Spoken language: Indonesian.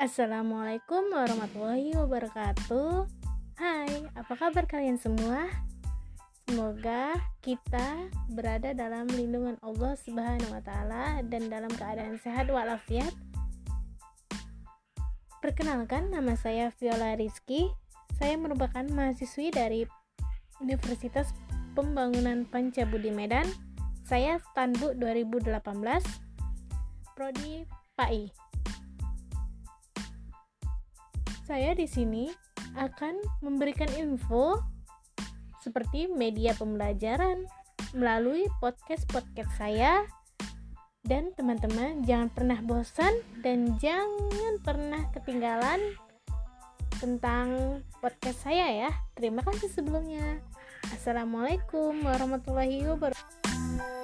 Assalamualaikum warahmatullahi wabarakatuh. Hai, apa kabar kalian semua? Semoga kita berada dalam lindungan Allah Subhanahu wa taala dan dalam keadaan sehat walafiat. Perkenalkan nama saya Viola Rizky. Saya merupakan mahasiswi dari Universitas Pembangunan Pancabudi Medan. Saya Stanbu 2018. Prodi PAI. Saya di sini akan memberikan info seperti media pembelajaran melalui podcast-podcast saya dan teman-teman jangan pernah bosan dan jangan pernah ketinggalan tentang podcast saya ya. Terima kasih sebelumnya. Assalamualaikum warahmatullahi wabarakatuh.